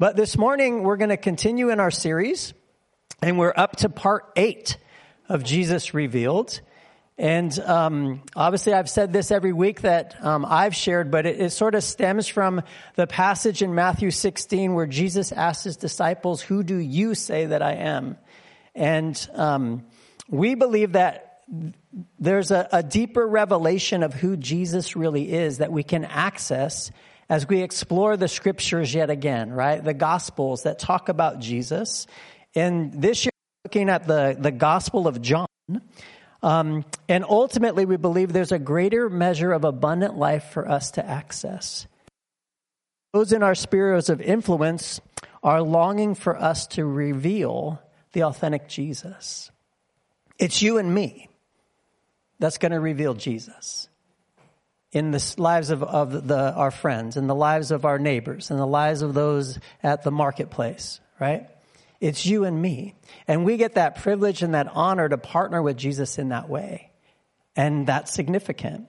But this morning, we're going to continue in our series, and we're up to part eight of Jesus Revealed. And um, obviously, I've said this every week that um, I've shared, but it, it, sort of stems from the passage in Matthew 16 where Jesus asked his disciples, "Who do you say that I am?" And um, we believe that there's a, a deeper revelation of who Jesus really is that we can access as we explore the scriptures yet again, right? The gospels that talk about Jesus. And this year, looking at the, the gospel of John. Um, and ultimately, we believe there's a greater measure of abundant life for us to access. Those in our spheres of influence are longing for us to reveal the authentic Jesus. It's you and me that's going to reveal Jesus in the lives of, of the, our friends, in the lives of our neighbors, in the lives of those at the marketplace, right? It's you and me. And we get that privilege and that honor to partner with Jesus in that way. And that's significant.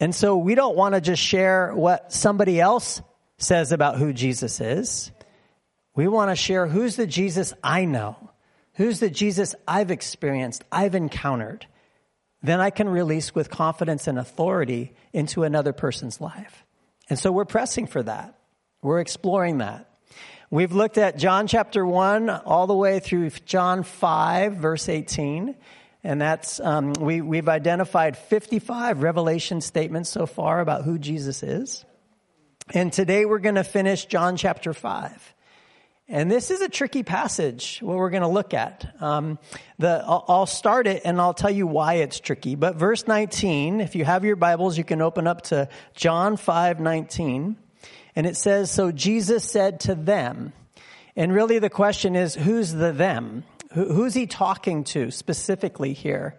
And so we don't want to just share what somebody else says about who Jesus is. We want to share who's the Jesus I know, who's the Jesus I've experienced, I've encountered then I can release with confidence and authority into another person's life. And so we're pressing for that. We're exploring that. We've looked at John chapter 1 all the way through John 5, verse 18. And that's, um, we, we've identified 55 revelation statements so far about who Jesus is. And today we're going to finish John chapter 5. And this is a tricky passage, what we're going to look at. Um, the, I'll, I'll start it and I'll tell you why it's tricky. But verse 19, if you have your Bibles, you can open up to John 5 19. And it says, So Jesus said to them, and really the question is, who's the them? Who's he talking to specifically here?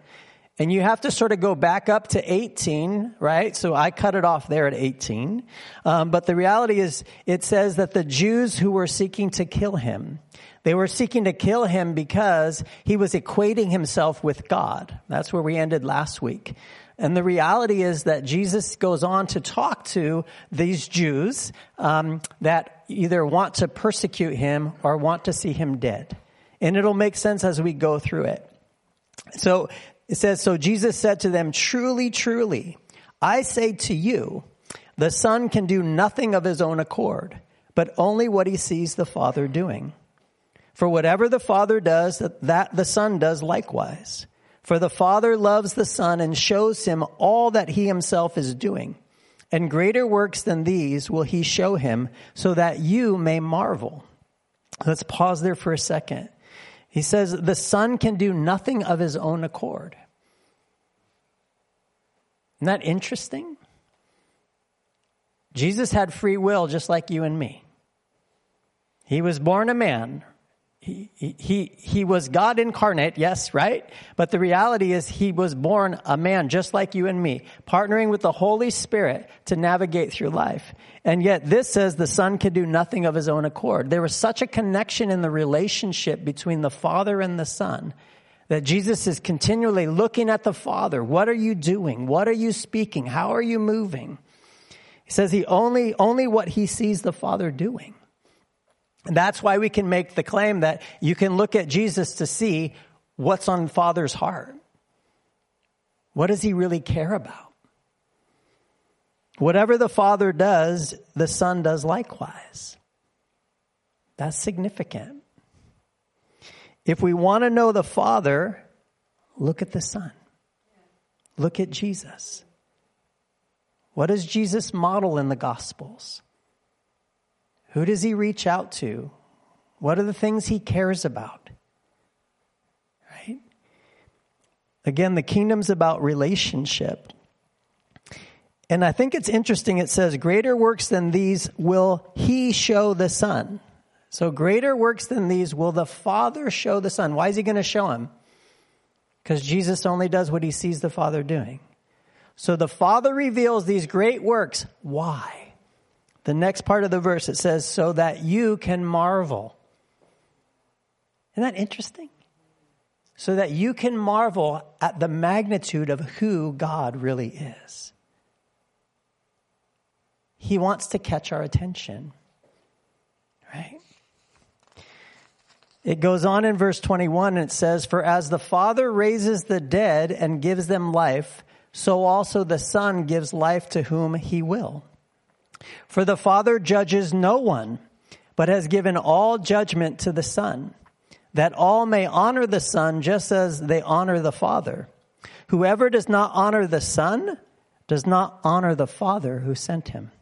And you have to sort of go back up to 18, right? So I cut it off there at 18. Um, but the reality is, it says that the Jews who were seeking to kill him, they were seeking to kill him because he was equating himself with God. That's where we ended last week. And the reality is that Jesus goes on to talk to these Jews um, that either want to persecute him or want to see him dead. And it'll make sense as we go through it. So it says, So Jesus said to them, Truly, truly, I say to you, the Son can do nothing of his own accord, but only what he sees the Father doing. For whatever the Father does, that the Son does likewise. For the Father loves the Son and shows him all that he himself is doing. And greater works than these will he show him so that you may marvel. Let's pause there for a second. He says the Son can do nothing of his own accord. Isn't that interesting? Jesus had free will just like you and me. He was born a man. He, he, he was God incarnate, yes, right? But the reality is he was born a man just like you and me, partnering with the Holy Spirit to navigate through life. And yet this says the son could do nothing of his own accord. There was such a connection in the relationship between the father and the son that Jesus is continually looking at the Father. What are you doing? What are you speaking? How are you moving? He says he only, only what he sees the Father doing. And that's why we can make the claim that you can look at Jesus to see what's on Father's heart. What does he really care about? Whatever the Father does, the Son does likewise. That's significant. If we want to know the Father, look at the Son. Look at Jesus. What does Jesus model in the Gospels? Who does he reach out to? What are the things he cares about? Right? Again, the kingdom's about relationship. And I think it's interesting. It says, Greater works than these will he show the Son. So greater works than these will the Father show the Son. Why is he going to show him? Because Jesus only does what he sees the Father doing. So the Father reveals these great works. Why? The next part of the verse it says, so that you can marvel. Isn't that interesting? So that you can marvel at the magnitude of who God really is. He wants to catch our attention, right? It goes on in verse 21 and it says, For as the Father raises the dead and gives them life, so also the Son gives life to whom he will. For the Father judges no one, but has given all judgment to the Son, that all may honor the Son just as they honor the Father. Whoever does not honor the Son does not honor the Father who sent him.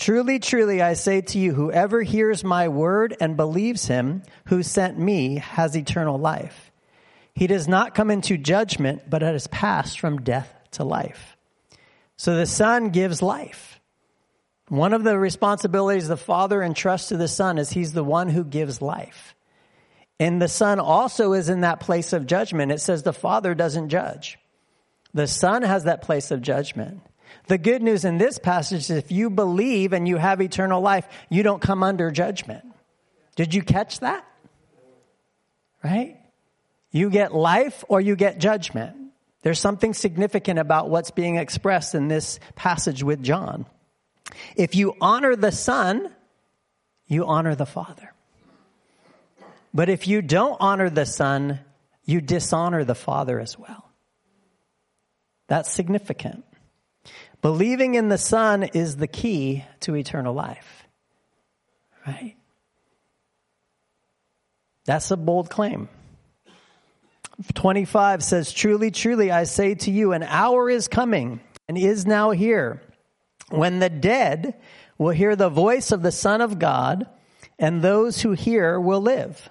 Truly, truly, I say to you, whoever hears my word and believes him who sent me has eternal life. He does not come into judgment, but has passed from death to life. So the Son gives life. One of the responsibilities the Father entrusts to the Son is He's the one who gives life. And the Son also is in that place of judgment. It says the Father doesn't judge. The Son has that place of judgment. The good news in this passage is if you believe and you have eternal life, you don't come under judgment. Did you catch that? Right? You get life or you get judgment. There's something significant about what's being expressed in this passage with John. If you honor the Son, you honor the Father. But if you don't honor the Son, you dishonor the Father as well. That's significant. Believing in the Son is the key to eternal life. Right? That's a bold claim. 25 says, Truly, truly, I say to you, an hour is coming and is now here when the dead will hear the voice of the Son of God, and those who hear will live.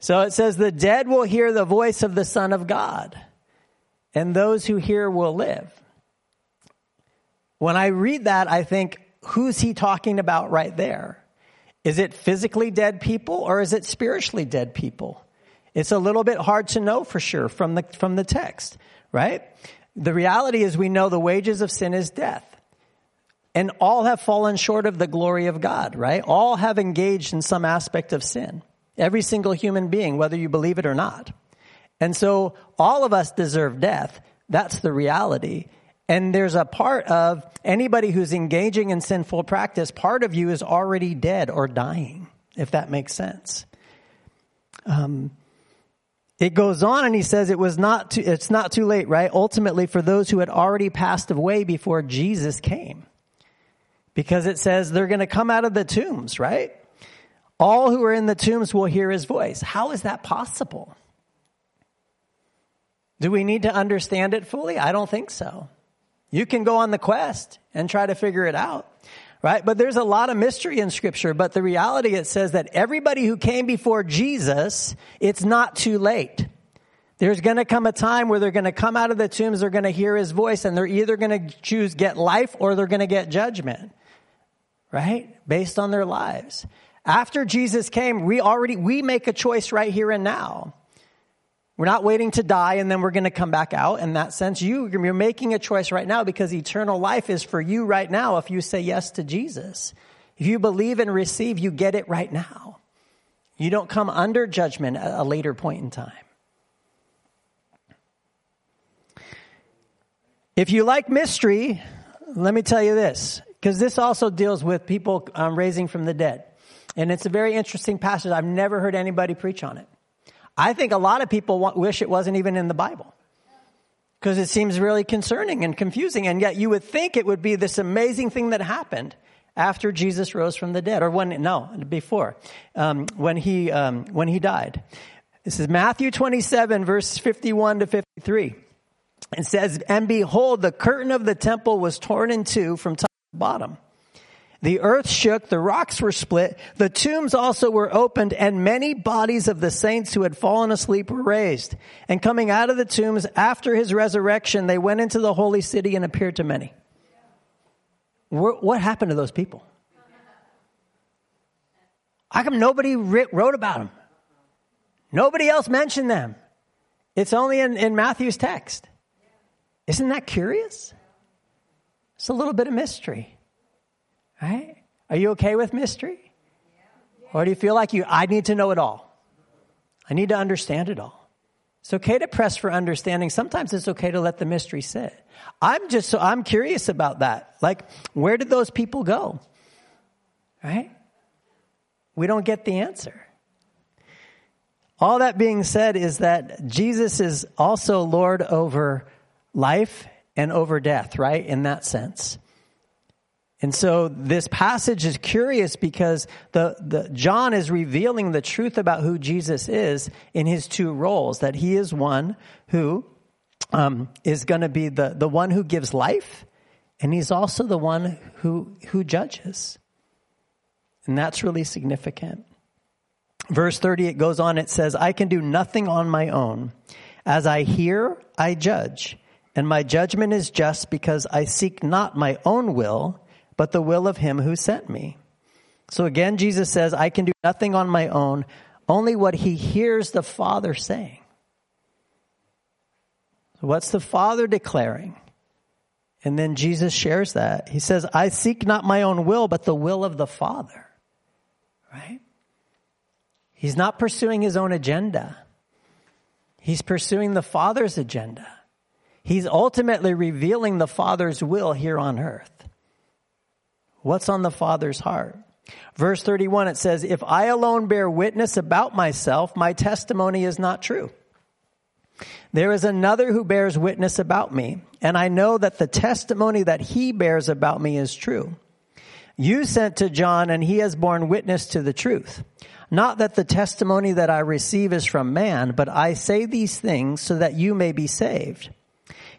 So it says, the dead will hear the voice of the Son of God, and those who hear will live. When I read that, I think, who's he talking about right there? Is it physically dead people or is it spiritually dead people? It's a little bit hard to know for sure from the, from the text, right? The reality is we know the wages of sin is death. And all have fallen short of the glory of God, right? All have engaged in some aspect of sin. Every single human being, whether you believe it or not. And so all of us deserve death. That's the reality. And there's a part of anybody who's engaging in sinful practice, part of you is already dead or dying, if that makes sense. Um, it goes on and he says it was not too, it's not too late, right? Ultimately for those who had already passed away before Jesus came. Because it says they're going to come out of the tombs, right? All who are in the tombs will hear his voice. How is that possible? Do we need to understand it fully? I don't think so. You can go on the quest and try to figure it out, right? But there's a lot of mystery in scripture, but the reality it says that everybody who came before Jesus, it's not too late. There's going to come a time where they're going to come out of the tombs, they're going to hear his voice, and they're either going to choose get life or they're going to get judgment, right? Based on their lives. After Jesus came, we already, we make a choice right here and now. We're not waiting to die and then we're going to come back out. In that sense, you, you're making a choice right now because eternal life is for you right now if you say yes to Jesus. If you believe and receive, you get it right now. You don't come under judgment at a later point in time. If you like mystery, let me tell you this, because this also deals with people um, raising from the dead. And it's a very interesting passage. I've never heard anybody preach on it. I think a lot of people want, wish it wasn't even in the Bible because it seems really concerning and confusing. And yet you would think it would be this amazing thing that happened after Jesus rose from the dead, or when no, before um, when he um, when he died. This is Matthew 27, verse 51 to 53. It says, "And behold, the curtain of the temple was torn in two from top to bottom." The earth shook, the rocks were split, the tombs also were opened, and many bodies of the saints who had fallen asleep were raised. And coming out of the tombs after his resurrection, they went into the holy city and appeared to many. What happened to those people? How come nobody wrote about them? Nobody else mentioned them. It's only in, in Matthew's text. Isn't that curious? It's a little bit of mystery. Right? Are you okay with mystery? Or do you feel like you, I need to know it all? I need to understand it all. It's okay to press for understanding. Sometimes it's okay to let the mystery sit. I'm just so, I'm curious about that. Like, where did those people go? Right? We don't get the answer. All that being said is that Jesus is also Lord over life and over death, right? In that sense. And so this passage is curious because the, the, John is revealing the truth about who Jesus is in his two roles, that he is one who um, is going to be the, the one who gives life, and he's also the one who, who judges. And that's really significant. Verse 30, it goes on, it says, I can do nothing on my own. As I hear, I judge, and my judgment is just because I seek not my own will, but the will of him who sent me. So again, Jesus says, I can do nothing on my own, only what he hears the Father saying. What's the Father declaring? And then Jesus shares that. He says, I seek not my own will, but the will of the Father. Right? He's not pursuing his own agenda. He's pursuing the Father's agenda. He's ultimately revealing the Father's will here on earth. What's on the Father's heart? Verse 31, it says, If I alone bear witness about myself, my testimony is not true. There is another who bears witness about me, and I know that the testimony that he bears about me is true. You sent to John, and he has borne witness to the truth. Not that the testimony that I receive is from man, but I say these things so that you may be saved.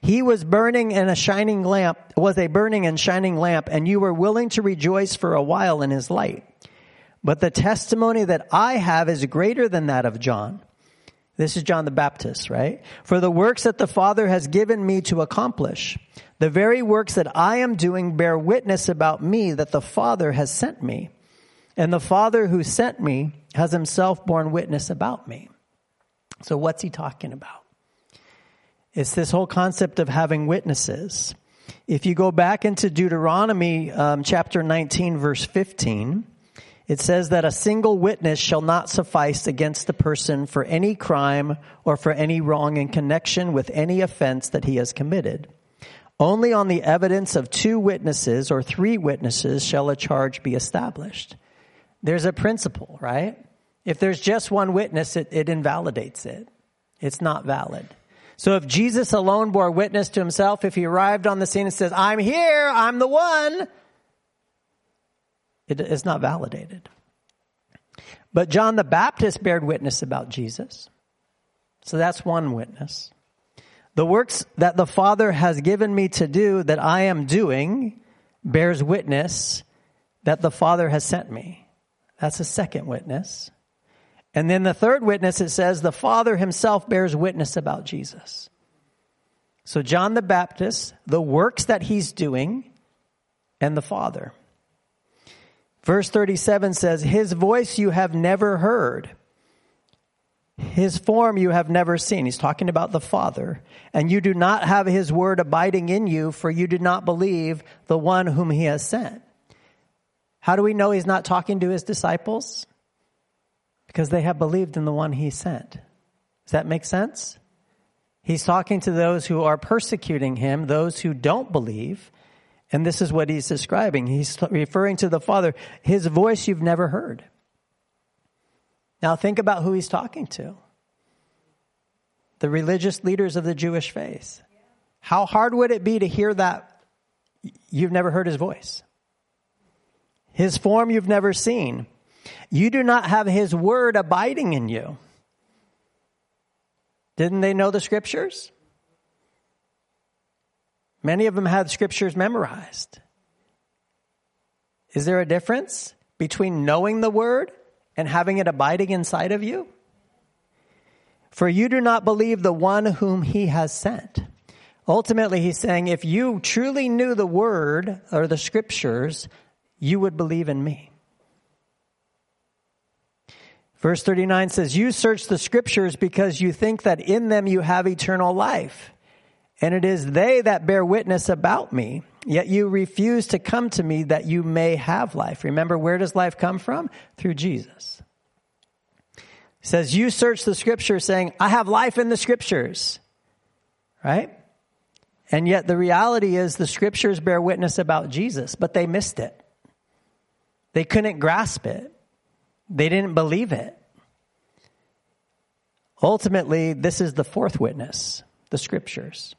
He was burning in a shining lamp, was a burning and shining lamp, and you were willing to rejoice for a while in his light. But the testimony that I have is greater than that of John. This is John the Baptist, right? For the works that the Father has given me to accomplish, the very works that I am doing bear witness about me that the Father has sent me. And the Father who sent me has himself borne witness about me. So what's he talking about? It's this whole concept of having witnesses. If you go back into Deuteronomy um, chapter 19, verse 15, it says that a single witness shall not suffice against the person for any crime or for any wrong in connection with any offense that he has committed. Only on the evidence of two witnesses or three witnesses shall a charge be established. There's a principle, right? If there's just one witness, it, it invalidates it. It's not valid. So if Jesus alone bore witness to himself, if he arrived on the scene and says, I'm here, I'm the one, it is not validated. But John the Baptist bared witness about Jesus. So that's one witness. The works that the Father has given me to do that I am doing bears witness that the Father has sent me. That's a second witness. And then the third witness, it says the Father himself bears witness about Jesus. So John the Baptist, the works that he's doing, and the Father. Verse 37 says, His voice you have never heard. His form you have never seen. He's talking about the Father. And you do not have his word abiding in you, for you did not believe the one whom he has sent. How do we know he's not talking to his disciples? Because they have believed in the one he sent. Does that make sense? He's talking to those who are persecuting him, those who don't believe, and this is what he's describing. He's referring to the Father, his voice you've never heard. Now think about who he's talking to. The religious leaders of the Jewish faith. How hard would it be to hear that you've never heard his voice? His form you've never seen. You do not have his word abiding in you. Didn't they know the scriptures? Many of them had scriptures memorized. Is there a difference between knowing the word and having it abiding inside of you? For you do not believe the one whom he has sent. Ultimately, he's saying, if you truly knew the word or the scriptures, you would believe in me. Verse 39 says, You search the scriptures because you think that in them you have eternal life. And it is they that bear witness about me. Yet you refuse to come to me that you may have life. Remember, where does life come from? Through Jesus. He says, You search the scriptures saying, I have life in the scriptures. Right? And yet the reality is the scriptures bear witness about Jesus, but they missed it. They couldn't grasp it. They didn't believe it. Ultimately, this is the fourth witness, the scriptures.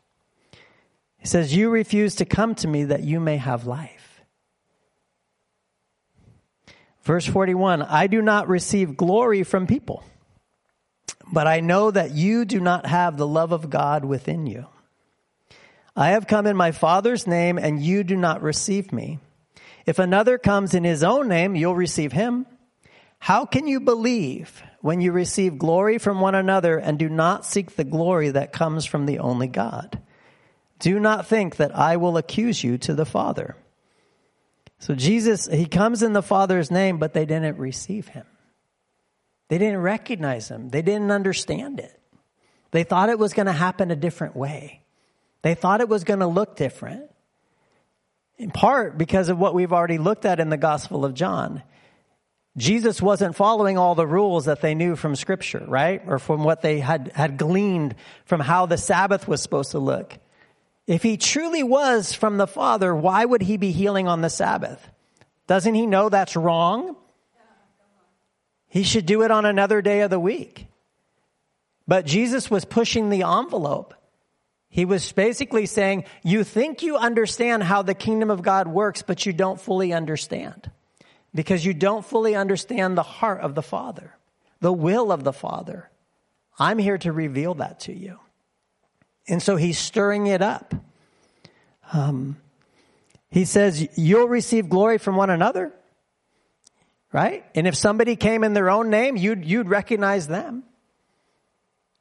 He says, You refuse to come to me that you may have life. Verse 41 I do not receive glory from people, but I know that you do not have the love of God within you. I have come in my Father's name, and you do not receive me. If another comes in his own name, you'll receive him. How can you believe when you receive glory from one another and do not seek the glory that comes from the only God? Do not think that I will accuse you to the Father. So Jesus, he comes in the Father's name, but they didn't receive him. They didn't recognize him. They didn't understand it. They thought it was going to happen a different way. They thought it was going to look different. In part because of what we've already looked at in the Gospel of John. Jesus wasn't following all the rules that they knew from Scripture, right? Or from what they had, had gleaned from how the Sabbath was supposed to look. If he truly was from the Father, why would he be healing on the Sabbath? Doesn't he know that's wrong? He should do it on another day of the week. But Jesus was pushing the envelope. He was basically saying, You think you understand how the kingdom of God works, but you don't fully understand. Because you don't fully understand the heart of the Father, the will of the Father. I'm here to reveal that to you. And so he's stirring it up. Um, he says, You'll receive glory from one another. Right? And if somebody came in their own name, you'd, you'd recognize them.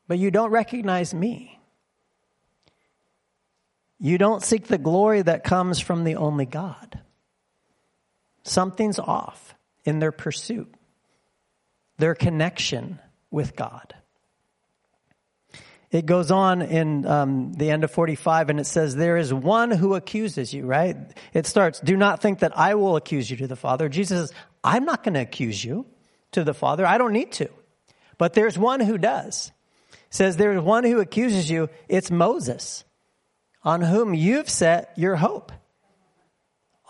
But you don't recognize me. You don't seek the glory that comes from the only God. Something's off in their pursuit, their connection with God. It goes on in um, the end of 45 and it says, There is one who accuses you, right? It starts, Do not think that I will accuse you to the Father. Jesus says, I'm not going to accuse you to the Father. I don't need to. But there's one who does. It says, There's one who accuses you. It's Moses on whom you've set your hope.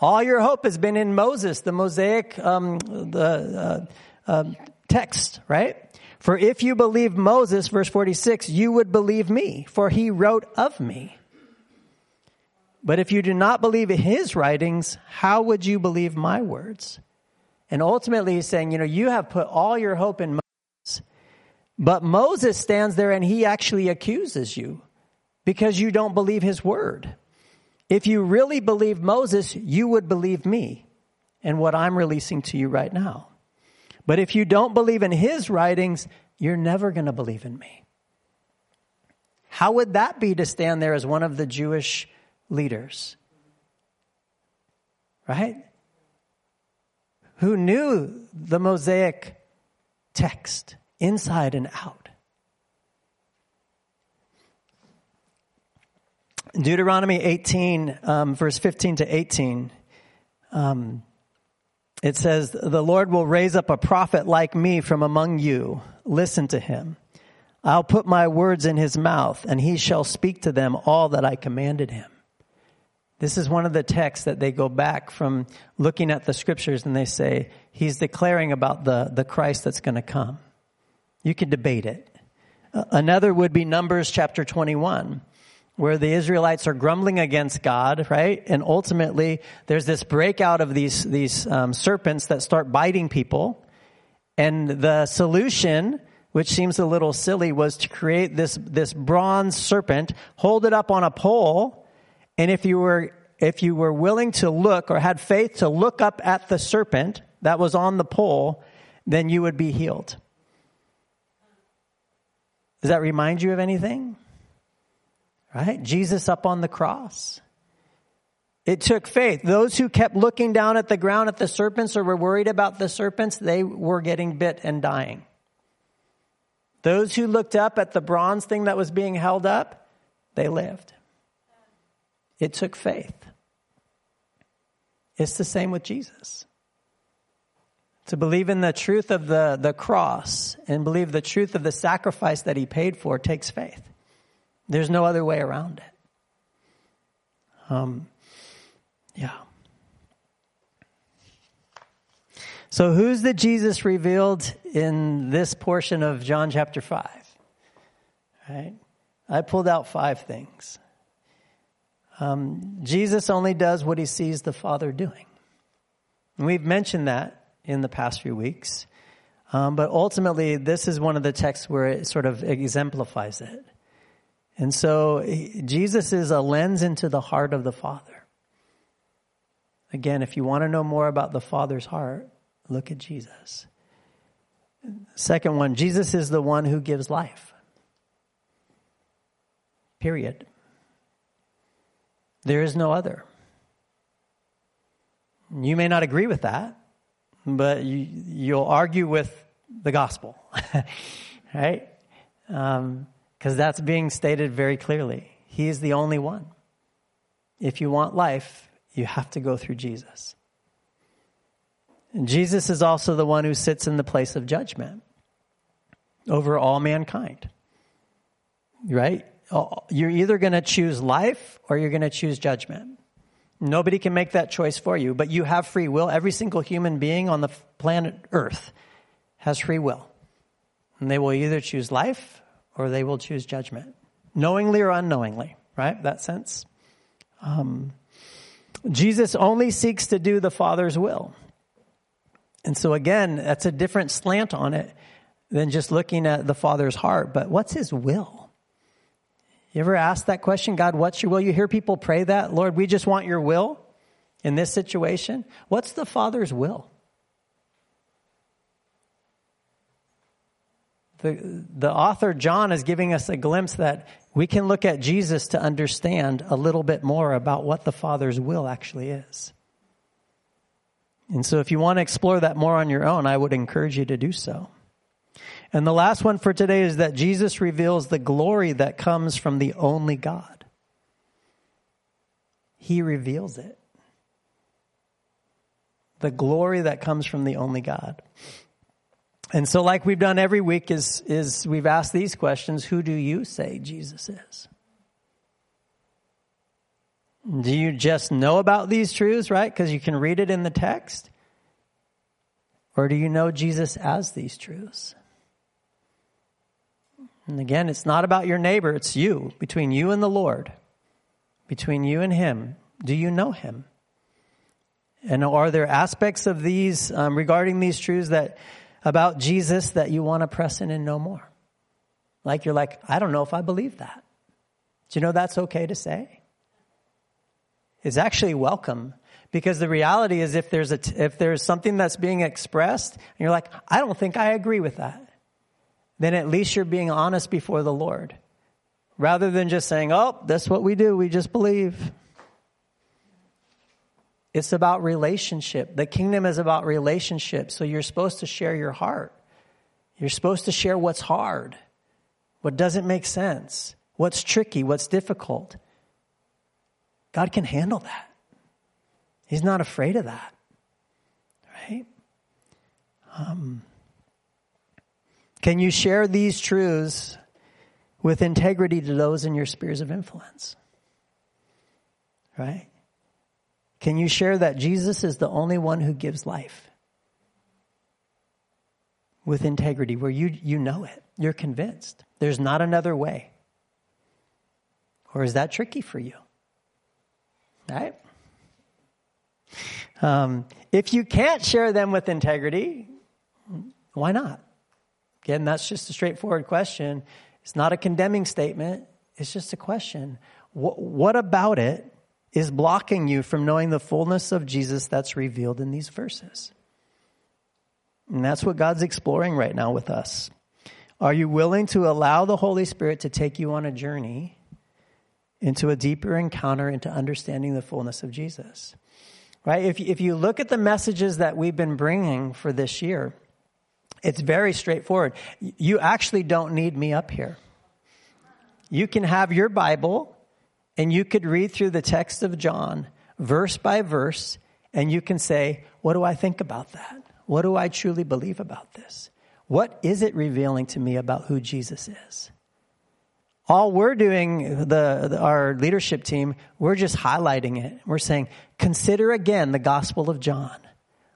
All your hope has been in Moses, the Mosaic um, the uh, uh, text, right? For if you believe Moses, verse 46, you would believe me, for he wrote of me. But if you do not believe his writings, how would you believe my words? And ultimately, he's saying, you know, you have put all your hope in Moses. But Moses stands there and he actually accuses you because you don't believe his word. If you really believe Moses, you would believe me and what I'm releasing to you right now. But if you don't believe in his writings, you're never going to believe in me. How would that be to stand there as one of the Jewish leaders? Right? Who knew the Mosaic text inside and out. Deuteronomy 18, um, verse 15 to 18, um, it says, The Lord will raise up a prophet like me from among you. Listen to him. I'll put my words in his mouth, and he shall speak to them all that I commanded him. This is one of the texts that they go back from looking at the scriptures and they say, He's declaring about the, the Christ that's going to come. You can debate it. Another would be Numbers chapter 21 where the Israelites are grumbling against God, right? And ultimately, there's this breakout of these these um, serpents that start biting people, and the solution, which seems a little silly, was to create this this bronze serpent, hold it up on a pole, and if you were if you were willing to look or had faith to look up at the serpent that was on the pole, then you would be healed. Does that remind you of anything? Right? Jesus up on the cross. It took faith. Those who kept looking down at the ground at the serpents or were worried about the serpents, they were getting bit and dying. Those who looked up at the bronze thing that was being held up, they lived. It took faith. It's the same with Jesus. To believe in the truth of the, the cross and believe the truth of the sacrifice that he paid for takes faith. There's no other way around it. Um, yeah. So, who's the Jesus revealed in this portion of John chapter 5? Right? I pulled out five things. Um, Jesus only does what he sees the Father doing. And we've mentioned that in the past few weeks. Um, but ultimately, this is one of the texts where it sort of exemplifies it. And so, Jesus is a lens into the heart of the Father. Again, if you want to know more about the Father's heart, Look at Jesus. Second one, Jesus is the one who gives life. Period. There is no other. You may not agree with that, but you, will argue with the gospel, right? Um, Because that's being stated very clearly. He is the only one. If you want life, you have to go through Jesus. And Jesus is also the one who sits in the place of judgment over all mankind. Right? You're either going to choose life or you're going to choose judgment. Nobody can make that choice for you, but you have free will. Every single human being on the planet Earth has free will. And they will either choose life or they will choose judgment, knowingly or unknowingly, right? That sense. Um, Jesus only seeks to do the Father's will. And so again, that's a different slant on it than just looking at the Father's heart. But what's His will? You ever ask that question? God, what's your will? You hear people pray that? Lord, we just want your will in this situation. What's the Father's will? The, the author John is giving us a glimpse that we can look at Jesus to understand a little bit more about what the Father's will actually is. And so if you want to explore that more on your own, I would encourage you to do so. And the last one for today is that Jesus reveals the glory that comes from the only God. He reveals it. The glory that comes from the only God. And so like we've done every week is, is we've asked these questions. Who do you say Jesus is? Do you just know about these truths, right? Because you can read it in the text? Or do you know Jesus as these truths? And again, it's not about your neighbor, it's you, between you and the Lord, between you and Him. Do you know Him? And are there aspects of these, um, regarding these truths that, about Jesus that you want to press in and know more? Like you're like, I don't know if I believe that. Do you know that's okay to say? It's actually welcome because the reality is if there's a if there's something that's being expressed and you're like I don't think I agree with that then at least you're being honest before the Lord rather than just saying oh that's what we do we just believe it's about relationship the kingdom is about relationship so you're supposed to share your heart you're supposed to share what's hard what doesn't make sense what's tricky what's difficult God can handle that. He's not afraid of that. Right? Um, can you share these truths with integrity to those in your spheres of influence? Right? Can you share that Jesus is the only one who gives life? With integrity, where you, you know it, you're convinced. There's not another way. Or is that tricky for you? Right? Um, if you can't share them with integrity, why not? Again, that's just a straightforward question. It's not a condemning statement, it's just a question. What, what about it is blocking you from knowing the fullness of Jesus that's revealed in these verses? And that's what God's exploring right now with us. Are you willing to allow the Holy Spirit to take you on a journey into a deeper encounter into understanding the fullness of Jesus. Right? If, if you look at the messages that we've been bringing for this year, It's very straightforward. You actually don't need me up here. You can have your Bible and you could read through the text of John verse by verse and you can say, What do I think about that? What do I truly believe about this? What is it revealing to me about who Jesus is? All we're doing, the, the, our leadership team, we're just highlighting it. We're saying, consider again the Gospel of John,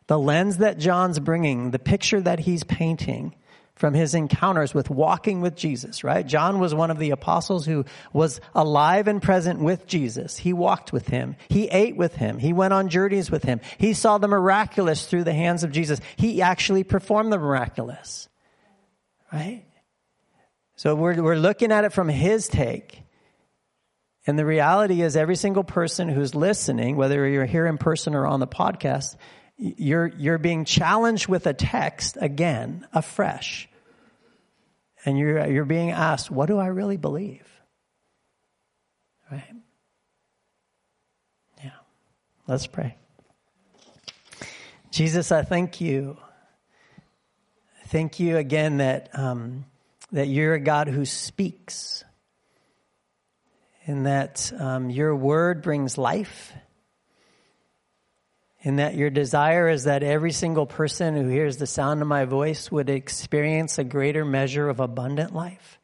the lens that John's bringing, the picture that he's painting from his encounters with walking with Jesus, right? John was one of the apostles who was alive and present with Jesus. He walked with him. He ate with him. He went on journeys with him. He saw the miraculous through the hands of Jesus. He actually performed the miraculous, right? So we're, we're looking at it from his take. And the reality is every single person who's listening, whether you're here in person or on the podcast, you're, you're being challenged with a text again, afresh. And you're, you're being asked, what do I really believe? Right? Yeah. Let's pray. Jesus, I thank you. Thank you again that, um, that you're a God who speaks and that um, your word brings life and that your desire is that every single person who hears the sound of my voice would experience a greater measure of abundant life.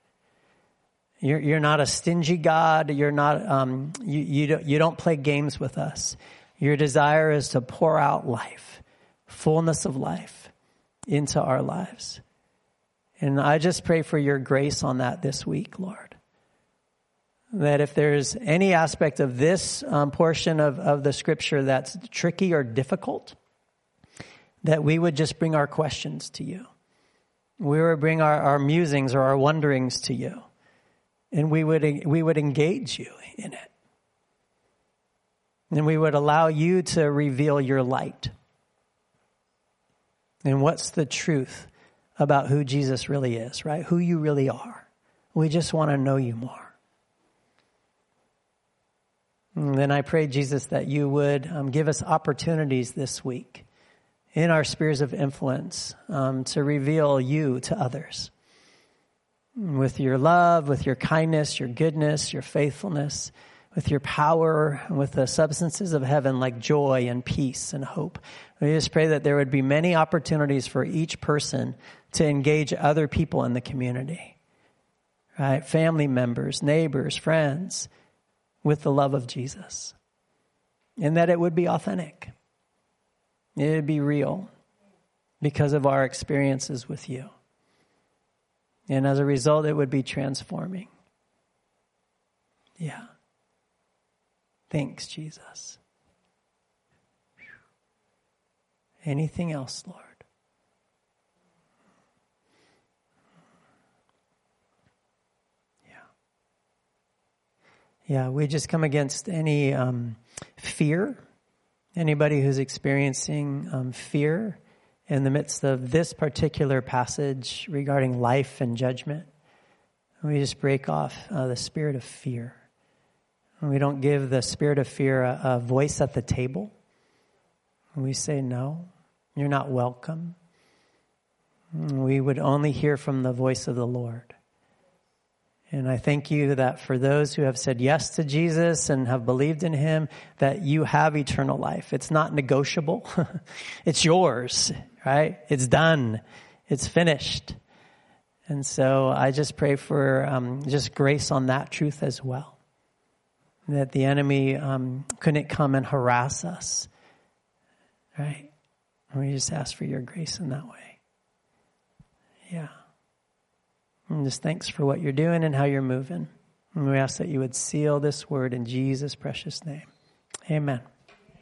You're, you're not a stingy God. You're not, um, you, you, don't, you don't play games with us. Your desire is to pour out life, fullness of life into our lives. And I just pray for your grace on that this week, Lord that if there's any aspect of this um, portion of, of the scripture that's tricky or difficult, that we would just bring our questions to you. We would bring our, our musings or our wonderings to you. And we would, we would engage you in it. And we would allow you to reveal your light. And what's the truth about who Jesus really is, right? Who you really are. We just want to know you more. And then I pray, Jesus, that you would um, give us opportunities this week in our spheres of influence um, to reveal you to others with your love, with your kindness, your goodness, your faithfulness, with your power, and with the substances of heaven like joy and peace and hope. We just pray that there would be many opportunities for each person to engage other people in the community, right? Family members, neighbors, friends with the love of Jesus. And that it would be authentic. It would be real because of our experiences with you. And as a result, it would be transforming. Yeah. Thanks, Jesus. Anything else, Lord? Yeah, we just come against any um, fear. Anybody who's experiencing um, fear in the midst of this particular passage regarding life and judgment, we just break off uh, the spirit of fear. We don't give the spirit of fear a, a voice at the table. We say, no, you're not welcome. We would only hear from the voice of the Lord. And I thank you that for those who have said yes to Jesus and have believed in him, that you have eternal life. It's not negotiable. it's yours, right? It's done. It's finished. And so I just pray for um, just grace on that truth as well. That the enemy um, couldn't come and harass us, right? And we just ask for your grace in that way. Yeah. And just thanks for what you're doing and how you're moving. And we ask that you would seal this word in Jesus' precious name. Amen.